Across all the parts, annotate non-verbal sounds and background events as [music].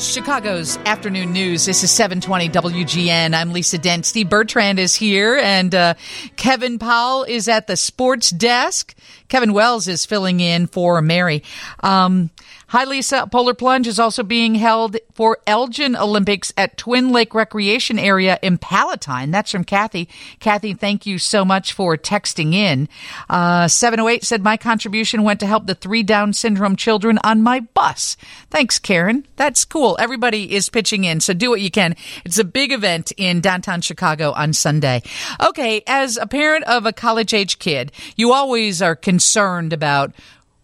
Chicago's afternoon news. This is 720 WGN. I'm Lisa Dent. Steve Bertrand is here, and uh, Kevin Powell is at the sports desk. Kevin Wells is filling in for Mary. Um, Hi, Lisa. Polar Plunge is also being held for Elgin Olympics at Twin Lake Recreation Area in Palatine. That's from Kathy. Kathy, thank you so much for texting in. Uh, 708 said my contribution went to help the three Down syndrome children on my bus. Thanks, Karen. That's cool. Everybody is pitching in, so do what you can. It's a big event in downtown Chicago on Sunday. Okay, as a parent of a college age kid, you always are concerned about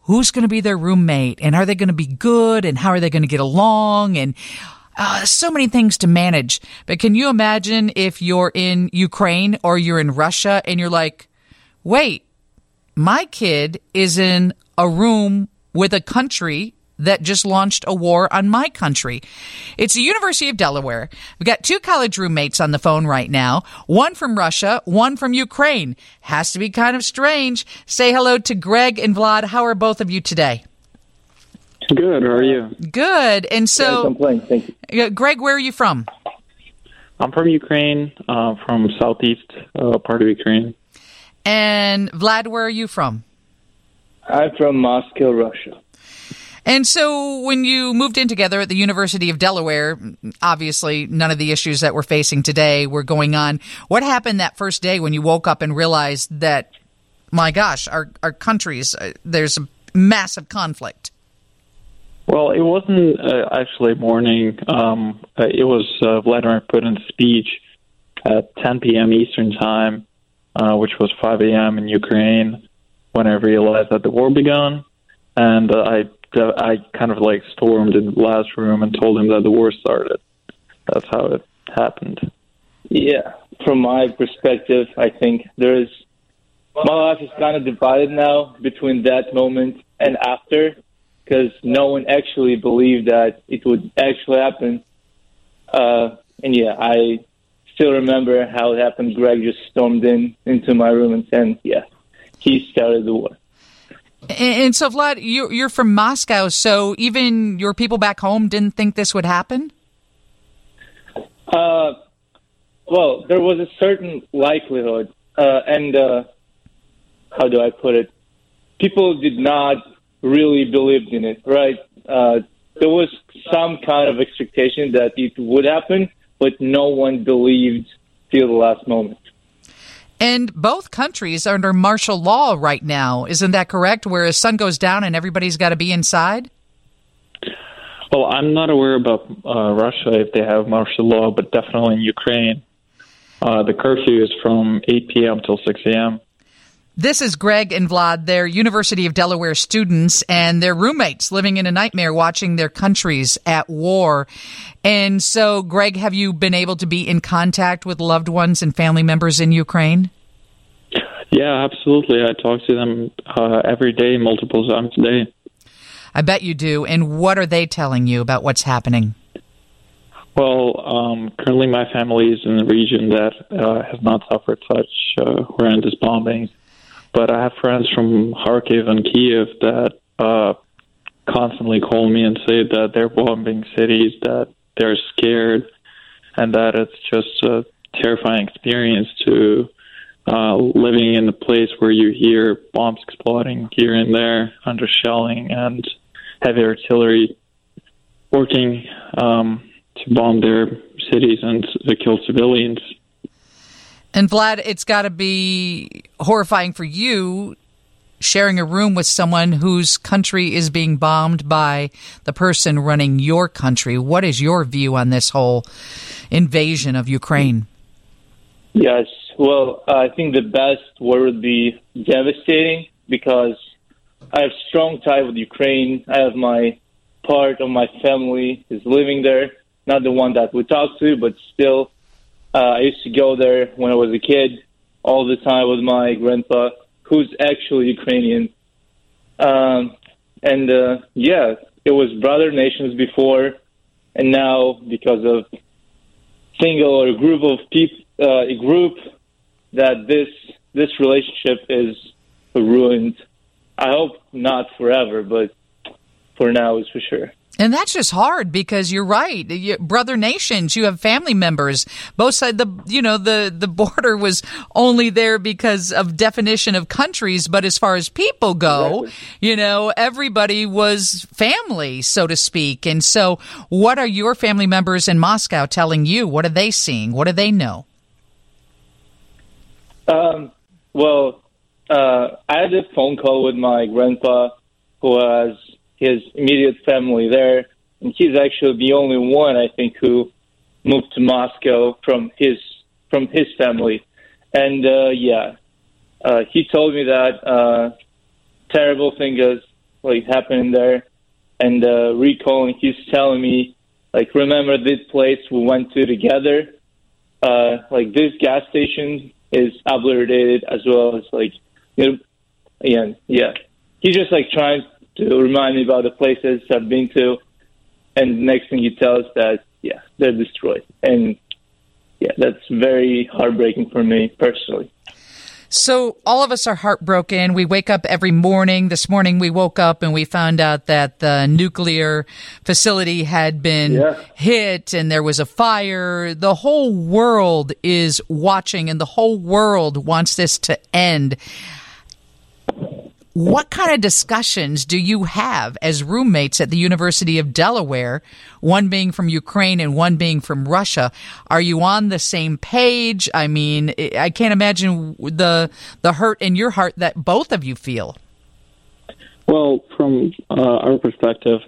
who's going to be their roommate and are they going to be good and how are they going to get along and uh, so many things to manage. But can you imagine if you're in Ukraine or you're in Russia and you're like, wait, my kid is in a room with a country that just launched a war on my country. It's the University of Delaware. We've got two college roommates on the phone right now, one from Russia, one from Ukraine. Has to be kind of strange. Say hello to Greg and Vlad. How are both of you today? Good. How are you? Good. And so, Thank you. Greg, where are you from? I'm from Ukraine, uh, from southeast uh, part of Ukraine. And Vlad, where are you from? I'm from Moscow, Russia. And so when you moved in together at the University of Delaware, obviously none of the issues that we're facing today were going on. What happened that first day when you woke up and realized that, my gosh, our, our countries, uh, there's a massive conflict? Well, it wasn't uh, actually morning. Um, uh, it was uh, Vladimir Putin's speech at 10 p.m. Eastern Time, uh, which was 5 a.m. in Ukraine, when I realized that the war begun. And uh, I kind of like stormed in the last room and told him that the war started. That's how it happened. Yeah, from my perspective, I think there is my life is kind of divided now between that moment and after, because no one actually believed that it would actually happen. Uh, and yeah, I still remember how it happened. Greg just stormed in into my room and said, "Yeah, he started the war." And so, Vlad, you're from Moscow, so even your people back home didn't think this would happen? Uh, well, there was a certain likelihood, uh, and uh, how do I put it? People did not really believe in it, right? Uh, there was some kind of expectation that it would happen, but no one believed till the last moment. And both countries are under martial law right now. Isn't that correct? Where the sun goes down and everybody's got to be inside? Well, I'm not aware about uh, Russia if they have martial law, but definitely in Ukraine. Uh, the curfew is from 8 p.m. till 6 a.m. This is Greg and Vlad. They're University of Delaware students and their roommates living in a nightmare watching their countries at war. And so, Greg, have you been able to be in contact with loved ones and family members in Ukraine? Yeah, absolutely. I talk to them uh, every day, multiple times a day. I bet you do. And what are they telling you about what's happening? Well, um, currently my family is in a region that uh, has not suffered such uh, horrendous bombings but I have friends from Kharkiv and Kiev that uh, constantly call me and say that they're bombing cities, that they're scared, and that it's just a terrifying experience to uh, living in a place where you hear bombs exploding here and there under shelling and heavy artillery working um, to bomb their cities and to kill civilians. And Vlad, it's got to be horrifying for you sharing a room with someone whose country is being bombed by the person running your country. What is your view on this whole invasion of Ukraine? Yes, well, I think the best word would be devastating because I have strong tie with Ukraine. I have my part of my family is living there, not the one that we talk to, but still uh, I used to go there when I was a kid all the time with my grandpa, who's actually Ukrainian. Um, and uh, yeah, it was brother nations before, and now because of single or a group of people, uh, a group that this this relationship is ruined. I hope not forever, but for now is for sure. And that's just hard because you're right. You, brother nations, you have family members. Both side the you know the the border was only there because of definition of countries, but as far as people go, exactly. you know, everybody was family, so to speak. And so, what are your family members in Moscow telling you? What are they seeing? What do they know? Um, well, uh, I had a phone call with my grandpa, who has his immediate family there, and he's actually the only one I think who moved to Moscow from his from his family. And uh, yeah, uh, he told me that uh, terrible thing is like happening there, and uh, recalling, he's telling me like remember this place we went to together. Uh, like this gas station is obliterated as well as like you know, yeah, yeah. He's just like trying to remind me about the places I've been to, and next thing he tells that yeah they're destroyed, and yeah that's very heartbreaking for me personally. So all of us are heartbroken. We wake up every morning. This morning we woke up and we found out that the nuclear facility had been yeah. hit and there was a fire. The whole world is watching and the whole world wants this to end. What kind of discussions do you have as roommates at the University of Delaware, one being from Ukraine and one being from Russia? Are you on the same page? I mean, I can't imagine the the hurt in your heart that both of you feel. Well, from uh, our perspective,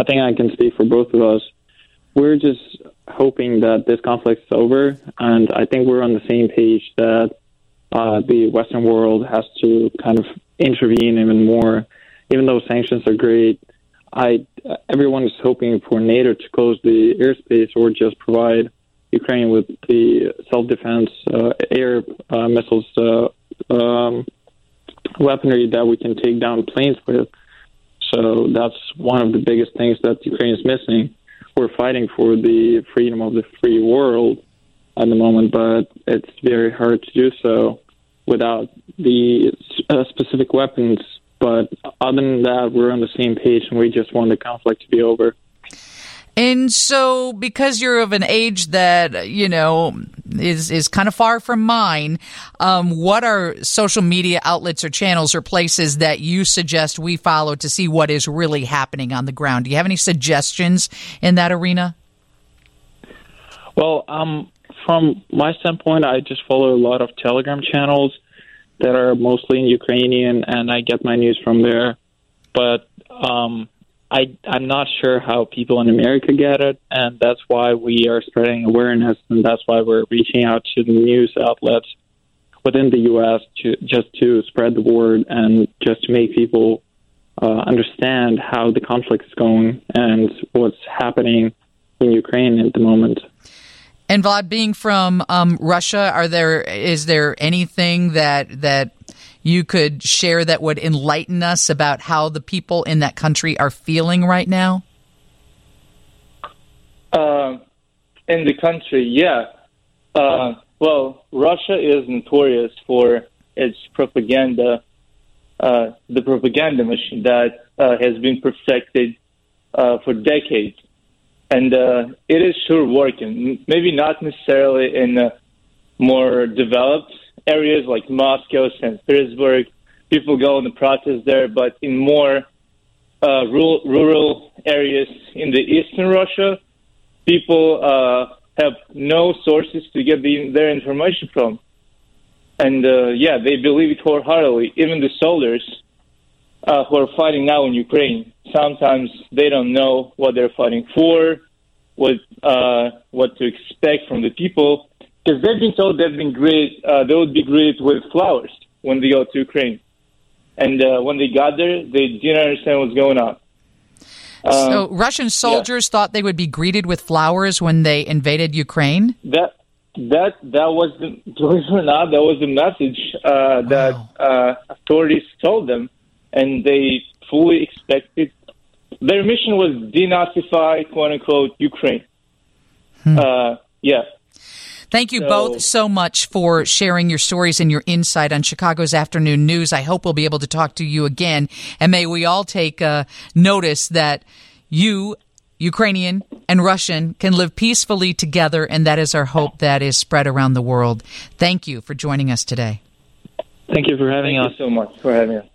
I think I can speak for both of us. We're just hoping that this conflict is over, and I think we're on the same page that uh, the Western world has to kind of intervene even more. Even though sanctions are great, I everyone is hoping for NATO to close the airspace or just provide Ukraine with the self-defense uh, air uh, missiles uh, um, weaponry that we can take down planes with. So that's one of the biggest things that Ukraine is missing. We're fighting for the freedom of the free world at the moment, but it's very hard to do so without the uh, specific weapons. But other than that, we're on the same page, and we just want the conflict to be over. And so, because you're of an age that you know is is kind of far from mine, um, what are social media outlets or channels or places that you suggest we follow to see what is really happening on the ground? Do you have any suggestions in that arena? Well, um, from my standpoint, I just follow a lot of Telegram channels that are mostly in Ukrainian, and I get my news from there. But um, I, I'm not sure how people in America get it, and that's why we are spreading awareness, and that's why we're reaching out to the news outlets within the U.S. to just to spread the word and just to make people uh, understand how the conflict is going and what's happening in Ukraine at the moment. And Vlad, being from um, Russia, are there is there anything that that you could share that would enlighten us about how the people in that country are feeling right now? Uh, in the country, yeah. Uh, well, Russia is notorious for its propaganda, uh, the propaganda machine that uh, has been perfected uh, for decades and uh, it is sure working. Maybe not necessarily in uh, more developed areas like Moscow, St. Petersburg. People go and protest there, but in more uh, rural, rural areas in the eastern Russia, people uh, have no sources to get the, their information from. And uh, yeah, they believe it wholeheartedly. Even the soldiers uh, who are fighting now in Ukraine. Sometimes they don't know what they're fighting for, what uh, what to expect from the people, because they've been told they've been greeted, uh, they would be greeted with flowers when they go to Ukraine, and uh, when they got there, they didn't understand what's going on. so um, Russian soldiers yeah. thought they would be greeted with flowers when they invaded Ukraine. That that that was the [laughs] believe it or not that was the message uh, that uh, authorities told them, and they fully expected. Their mission was denazify, quote unquote, Ukraine. Hmm. Uh, yeah. Thank you So- both so much for sharing your stories and your insight on Chicago's afternoon news. I hope we'll be able to talk to you again. And may we all take uh, notice that you, Ukrainian and Russian, can live peacefully together. And that is our hope that is spread around the world. Thank you for joining us today. Thank you for having Thank us. you so much for having us.